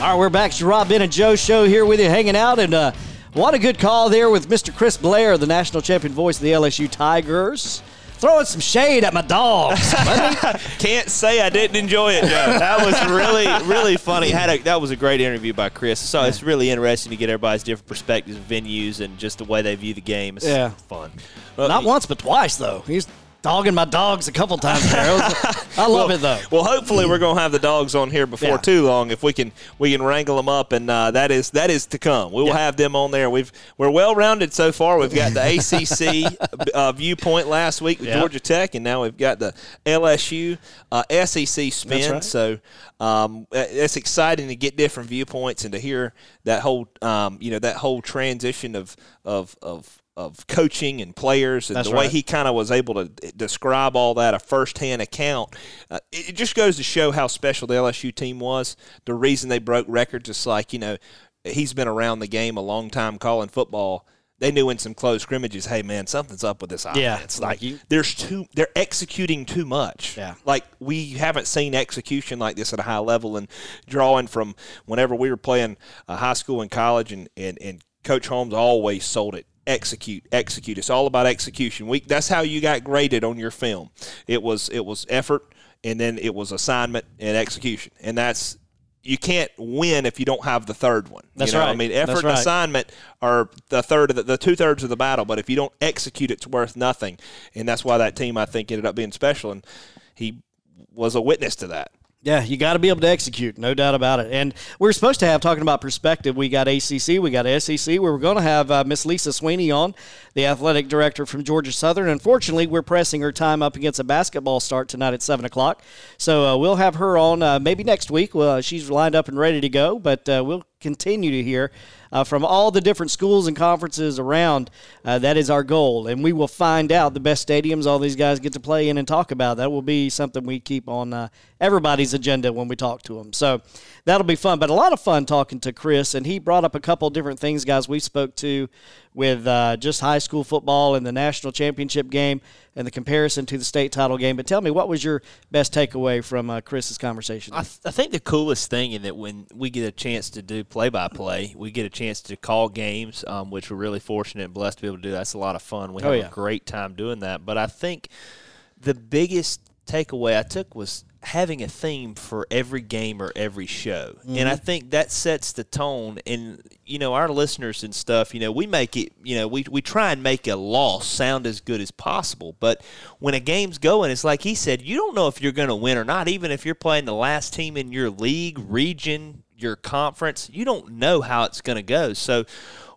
All right, we're back to Rob Ben and Joe show here with you, hanging out, and uh, what a good call there with Mr. Chris Blair, the national champion voice of the LSU Tigers. Throwing some shade at my dogs. Can't say I didn't enjoy it, Joe. That was really, really funny. Had a, that was a great interview by Chris. So it's really interesting to get everybody's different perspectives, venues, and just the way they view the game. It's Yeah. fun. Not once, but twice though. He's dogging my dogs a couple times there. I love it though. Well, hopefully we're going to have the dogs on here before Yeah. too long. If we can, we can wrangle them up, and uh, that is that is to come. We will Yeah. have them on there. We've we're well rounded so far. We've got the ACC uh, viewpoint last week with Yeah. Georgia Tech, and now we've got the LSU uh, SEC spin. right. So um, uh, it's exciting to get different viewpoints and to hear that whole um, you know that whole transition of of of of coaching and players and That's the way right. he kind of was able to describe all that a firsthand account. Uh, it, it just goes to show how special the LSU team was. The reason they broke records is like you know he's been around the game a long time calling football. They knew in some close scrimmages, hey man, something's up with this Yeah, offense. like like you- there's too, they're executing too much. Yeah. like we haven't seen execution like this at a high level. And drawing from whenever we were playing uh, high school and college, and, and and Coach Holmes always sold it. Execute, execute. It's all about execution. We that's how you got graded on your film. It was it was effort, and then it was assignment and execution, and that's. You can't win if you don't have the third one. That's you know? I mean, effort right. and assignment are the third of the, the two thirds of the battle. But if you don't execute, it's worth nothing. And that's why that team, I think, ended up being special. And he was a witness to that. Yeah, you got to be able to execute, no doubt about it. And we're supposed to have talking about perspective. We got ACC, we got SEC. We were going to have uh, Miss Lisa Sweeney on, the athletic director from Georgia Southern. Unfortunately, we're pressing her time up against a basketball start tonight at seven o'clock. So uh, we'll have her on uh, maybe next week. Well, uh, she's lined up and ready to go, but uh, we'll continue to hear uh, from all the different schools and conferences around. Uh, that is our goal, and we will find out the best stadiums all these guys get to play in and talk about. That will be something we keep on uh, everybody's agenda when we talk to them. So that'll be fun. But a lot of fun talking to Chris, and he brought up a couple different things, guys. We spoke to with uh, just high school football and the national championship game and the comparison to the state title game. But tell me, what was your best takeaway from uh, Chris's conversation? I, th- I think the coolest thing in that when we get a chance to do play by play, we get a chance to call games, um, which we're really fortunate and blessed to be able to do. That's a lot of fun. We Oh, have yeah. a great time doing that. But I think the biggest takeaway I took was having a theme for every game or every show. And I mm-hmm. think that sets the tone and you know our listeners and stuff, you know, we make it, you know, we we try and make a loss sound as good as possible, but when a game's going, it's like he said, you don't know if you're going to win or not even if you're playing the last team in your league, region, your conference, you don't know how it's going to go. So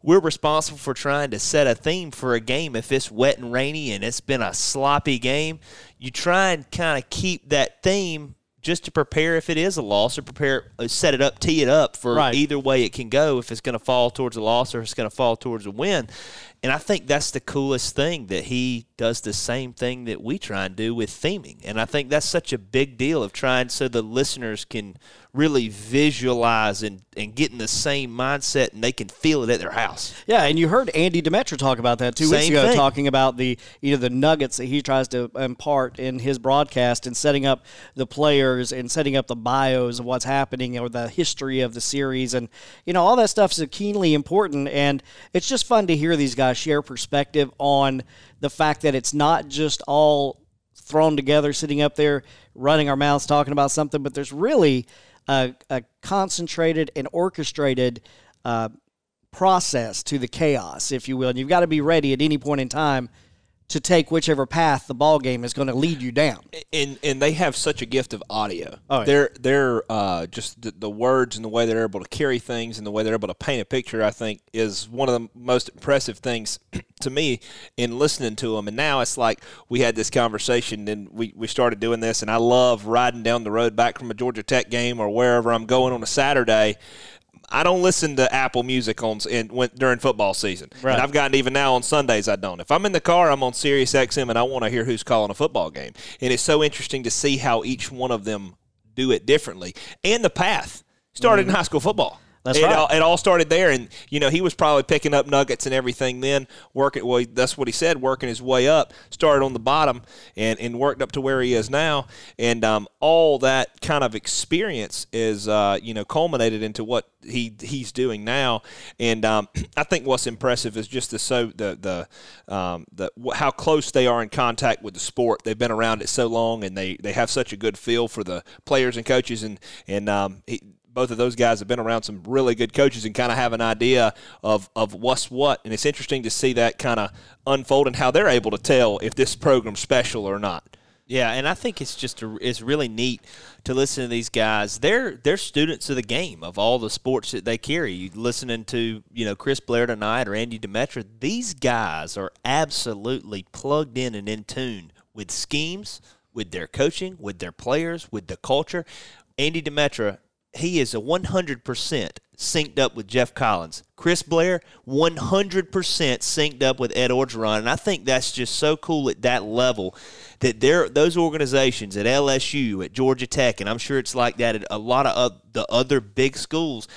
we're responsible for trying to set a theme for a game. If it's wet and rainy and it's been a sloppy game, you try and kind of keep that theme just to prepare if it is a loss or prepare uh, set it up, tee it up for Right. either way it can go. If it's going to fall towards a loss or it's going to fall towards a win, and I think that's the coolest thing that he does the same thing that we try and do with theming, and I think that's such a big deal of trying so the listeners can really visualize and, and get in the same mindset and they can feel it at their house. Yeah, and you heard Andy Demetra talk about that two weeks Same ago, thing. talking about the you know the nuggets that he tries to impart in his broadcast and setting up the players and setting up the bios of what's happening or the history of the series and you know all that stuff is keenly important and it's just fun to hear these guys share perspective on the fact that it's not just all thrown together, sitting up there, running our mouths, talking about something, but there's really a, a concentrated and orchestrated uh, process to the chaos, if you will. And you've got to be ready at any point in time to take whichever path the ball game is going to lead you down. and and they have such a gift of audio. Oh, yeah. They're they're uh, just the, the words and the way they're able to carry things and the way they're able to paint a picture. I think is one of the most impressive things to me in listening to them. And now it's like we had this conversation and we we started doing this, and I love riding down the road back from a Georgia Tech game or wherever I'm going on a Saturday. I don't listen to Apple Music on in, when, during football season, Right. and I've gotten even now on Sundays. I don't. If I'm in the car, I'm on Sirius XM, and I want to hear who's calling a football game. And it's so interesting to see how each one of them do it differently, and the path started in mm-hmm. high school football. That's it, right. all, it all started there, and you know he was probably picking up nuggets and everything. Then working, well, that's what he said, working his way up. Started on the bottom and, and worked up to where he is now, and um, all that kind of experience is uh, you know culminated into what he he's doing now. And um, I think what's impressive is just the so the the um, the how close they are in contact with the sport. They've been around it so long, and they they have such a good feel for the players and coaches, and and um, he, both of those guys have been around some really good coaches and kind of have an idea of, of what's what. And it's interesting to see that kind of unfold and how they're able to tell if this program's special or not. Yeah, and I think it's just a, it's really neat to listen to these guys. They're they're students of the game of all the sports that they carry. You listening to you know Chris Blair tonight or Andy Demetra. These guys are absolutely plugged in and in tune with schemes, with their coaching, with their players, with the culture. Andy Demetra he is a 100% synced up with Geoff Collins. Chris Blair, 100% synced up with Ed Orgeron. And I think that's just so cool at that level that there those organizations at LSU, at Georgia Tech, and I'm sure it's like that at a lot of the other big schools.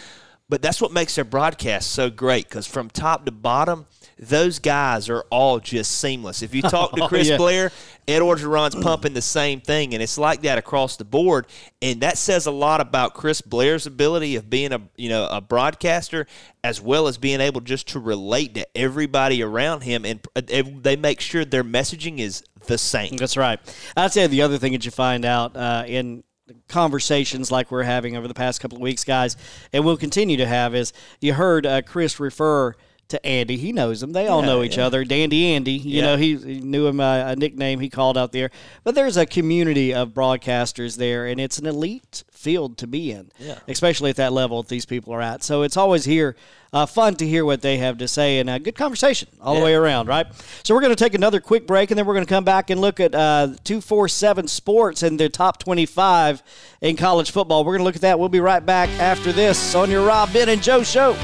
But that's what makes their broadcast so great because from top to bottom, those guys are all just seamless. If you talk to Chris yeah. Blair, Ed Orgeron's pumping the same thing, and it's like that across the board. And that says a lot about Chris Blair's ability of being a you know a broadcaster, as well as being able just to relate to everybody around him, and uh, they make sure their messaging is the same. That's right. I'd say the other thing that you find out uh, in conversations like we're having over the past couple of weeks, guys, and we'll continue to have, is you heard uh, Chris refer to Andy. He knows him. They all Yeah, know each yeah. other. Dandy Andy. You Yeah. know, he, he knew him uh, a nickname he called out there. But there's a community of broadcasters there, and it's an elite field to be in, Yeah. especially at that level that these people are at. So it's always here uh, fun to hear what they have to say and a good conversation all the way around, right? So we're going to take another quick break, and then we're going to come back and look at uh, 247 Sports and their top 25 in college football. We're going to look at that. We'll be right back after this on your Rob Ben and Joe show.